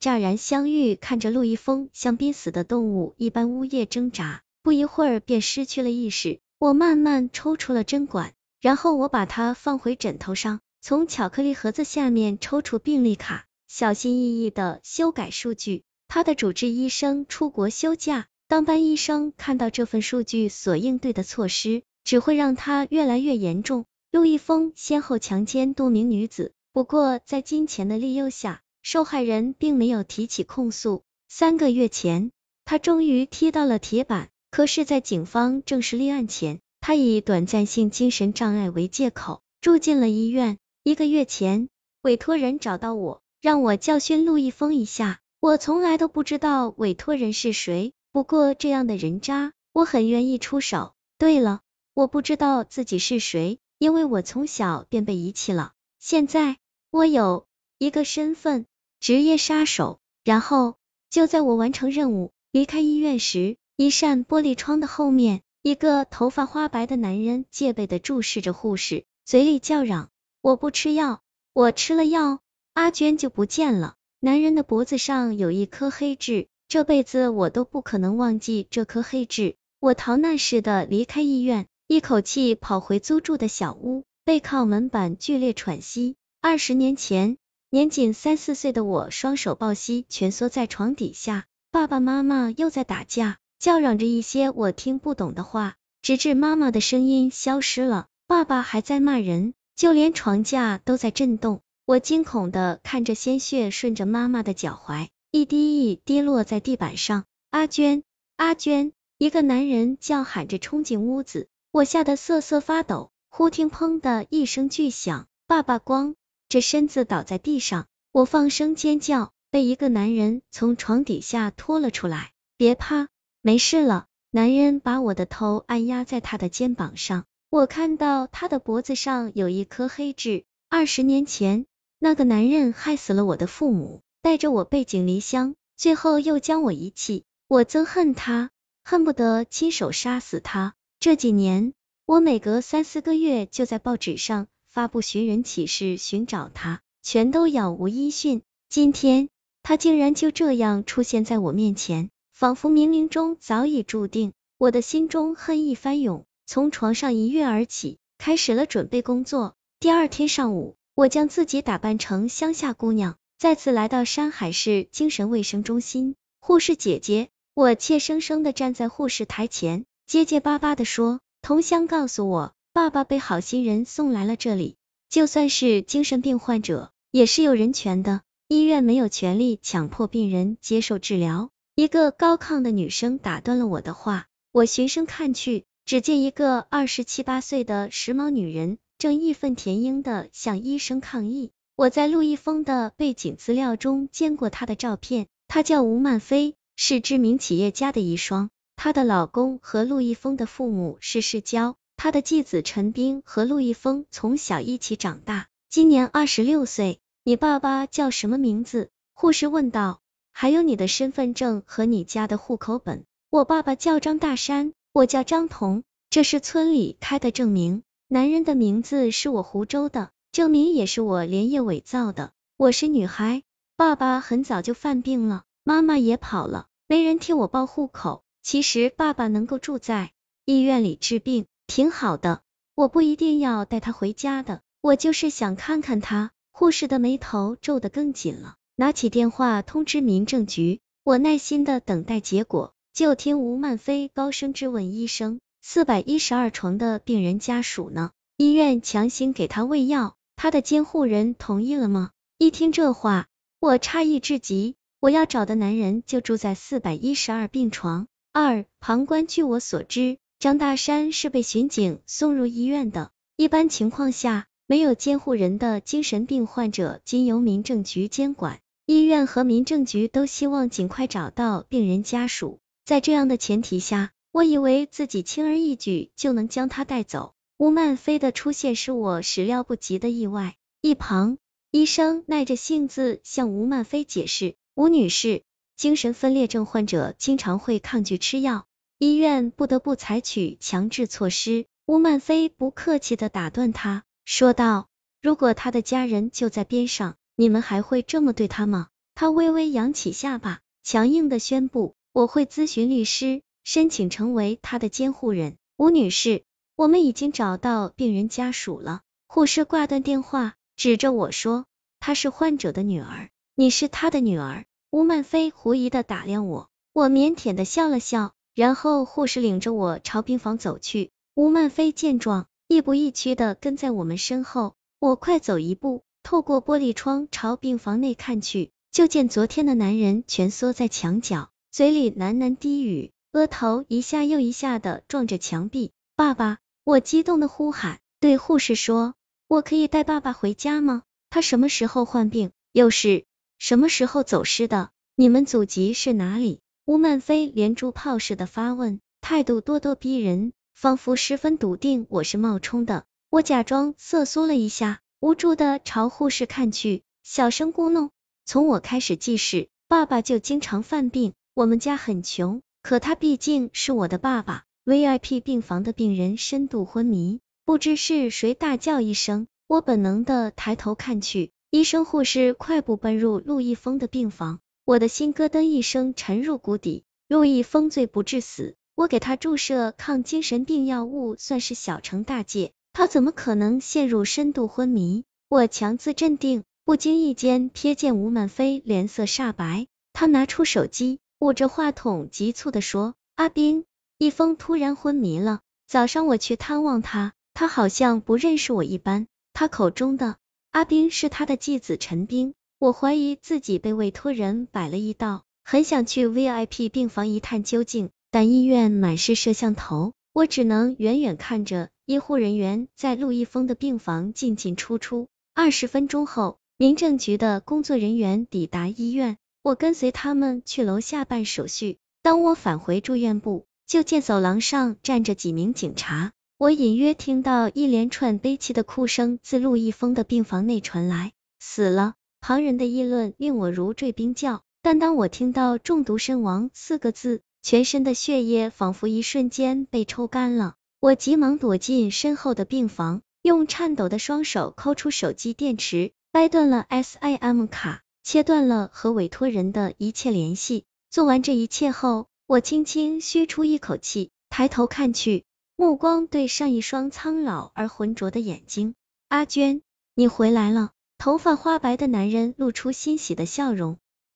乍然相遇，看着陆一峰像濒死的动物一般呜咽挣扎，不一会儿便失去了意识。我慢慢抽出了针管，然后我把它放回枕头上，从巧克力盒子下面抽出病历卡，小心翼翼的修改数据。他的主治医生出国休假，当班医生看到这份数据所应对的措施，只会让他越来越严重。陆一峰先后强奸多名女子，不过在金钱的利诱下，受害人并没有提起控诉。三个月前，他终于踢到了铁板。可是，在警方正式立案前，他以短暂性精神障碍为借口住进了医院。一个月前，委托人找到我，让我教训陆一峰一下。我从来都不知道委托人是谁，不过这样的人渣，我很愿意出手。对了，我不知道自己是谁，因为我从小便被遗弃了。现在，我有一个身份，职业杀手。然后，就在我完成任务离开医院时，一扇玻璃窗的后面，一个头发花白的男人戒备的注视着护士，嘴里叫嚷：“我不吃药，我吃了药，阿娟就不见了。”男人的脖子上有一颗黑痣，这辈子我都不可能忘记这颗黑痣。我逃难似的离开医院，一口气跑回租住的小屋，背靠门板剧烈喘息。二十年前，年仅三四岁的我，双手抱膝蜷缩在床底下，爸爸妈妈又在打架。叫嚷着一些我听不懂的话，直至妈妈的声音消失了，爸爸还在骂人，就连床架都在震动。我惊恐的看着鲜血顺着妈妈的脚踝一滴一滴落在地板上。阿娟，阿娟！一个男人叫喊着冲进屋子，我吓得瑟瑟发抖。忽听砰的一声巨响，爸爸光着身子倒在地上，我放声尖叫，被一个男人从床底下拖了出来。别怕。没事了，男人把我的头按压在他的肩膀上，我看到他的脖子上有一颗黑痣。二十年前，那个男人害死了我的父母，带着我背井离乡，最后又将我遗弃。我憎恨他，恨不得亲手杀死他。这几年，我每隔三四个月就在报纸上发布寻人启事，寻找他，全都杳无音讯。今天，他竟然就这样出现在我面前。仿佛冥冥中早已注定，我的心中恨意翻涌，从床上一跃而起，开始了准备工作。第二天上午，我将自己打扮成乡下姑娘，再次来到山海市精神卫生中心。护士姐姐，我怯生生的站在护士台前，结结巴巴的说：“同乡告诉我，爸爸被好心人送来了这里。就算是精神病患者，也是有人权的，医院没有权利强迫病人接受治疗。”一个高亢的女声打断了我的话，我循声看去，只见一个二十七八岁的时髦女人正义愤填膺的向医生抗议。我在陆一峰的背景资料中见过她的照片，她叫吴曼飞，是知名企业家的遗孀。她的老公和陆一峰的父母是世交，他的继子陈斌和陆一峰从小一起长大，今年二十六岁。你爸爸叫什么名字？护士问道。还有你的身份证和你家的户口本。我爸爸叫张大山，我叫张彤，这是村里开的证明。男人的名字是我湖州的，证明也是我连夜伪造的。我是女孩，爸爸很早就犯病了，妈妈也跑了，没人替我报户口。其实爸爸能够住在医院里治病，挺好的。我不一定要带他回家的，我就是想看看他。护士的眉头皱得更紧了。拿起电话通知民政局，我耐心的等待结果。就听吴曼飞高声质问医生：“四百一十二床的病人家属呢？医院强行给他喂药，他的监护人同意了吗？”一听这话，我诧异至极。我要找的男人就住在四百一十二病床。二旁观，据我所知，张大山是被巡警送入医院的。一般情况下，没有监护人的精神病患者，经由民政局监管。医院和民政局都希望尽快找到病人家属，在这样的前提下，我以为自己轻而易举就能将他带走。吴曼飞的出现是我始料不及的意外。一旁，医生耐着性子向吴曼飞解释：“吴女士，精神分裂症患者经常会抗拒吃药，医院不得不采取强制措施。”吴曼飞不客气的打断他，说道：“如果他的家人就在边上。”你们还会这么对他吗？他微微扬起下巴，强硬的宣布：“我会咨询律师，申请成为他的监护人。”吴女士，我们已经找到病人家属了。护士挂断电话，指着我说：“她是患者的女儿，你是她的女儿。”吴曼飞狐疑的打量我，我腼腆的笑了笑，然后护士领着我朝病房走去。吴曼飞见状，亦步亦趋的跟在我们身后。我快走一步，透过玻璃窗朝病房内看去，就见昨天的男人蜷缩在墙角，嘴里喃喃低语。额头一下又一下的撞着墙壁，爸爸！我激动的呼喊，对护士说：“我可以带爸爸回家吗？他什么时候患病，又是什么时候走失的？你们祖籍是哪里？”吴曼飞连珠炮似的发问，态度咄咄逼人，仿佛十分笃定我是冒充的。我假装瑟缩了一下，无助的朝护士看去，小声咕哝：“从我开始记事，爸爸就经常犯病，我们家很穷。”可他毕竟是我的爸爸。VIP 病房的病人深度昏迷，不知是谁大叫一声，我本能的抬头看去，医生护士快步奔入陆毅峰的病房，我的心咯噔一声沉入谷底。陆毅峰罪不至死，我给他注射抗精神病药物算是小惩大戒，他怎么可能陷入深度昏迷？我强自镇定，不经意间瞥见吴满飞脸色煞白，他拿出手机。捂着话筒，急促的说：“阿斌，一峰突然昏迷了。早上我去探望他，他好像不认识我一般。他口中的阿斌是他的继子陈斌。我怀疑自己被委托人摆了一道，很想去 VIP 病房一探究竟，但医院满是摄像头，我只能远远看着医护人员在陆一峰的病房进进出出。二十分钟后，民政局的工作人员抵达医院。”我跟随他们去楼下办手续。当我返回住院部，就见走廊上站着几名警察。我隐约听到一连串悲戚的哭声自陆一峰的病房内传来。死了，旁人的议论令我如坠冰窖。但当我听到中毒身亡四个字，全身的血液仿佛一瞬间被抽干了。我急忙躲进身后的病房，用颤抖的双手抠出手机电池，掰断了 SIM 卡。切断了和委托人的一切联系。做完这一切后，我轻轻吁出一口气，抬头看去，目光对上一双苍老而浑浊的眼睛。阿娟，你回来了。头发花白的男人露出欣喜的笑容，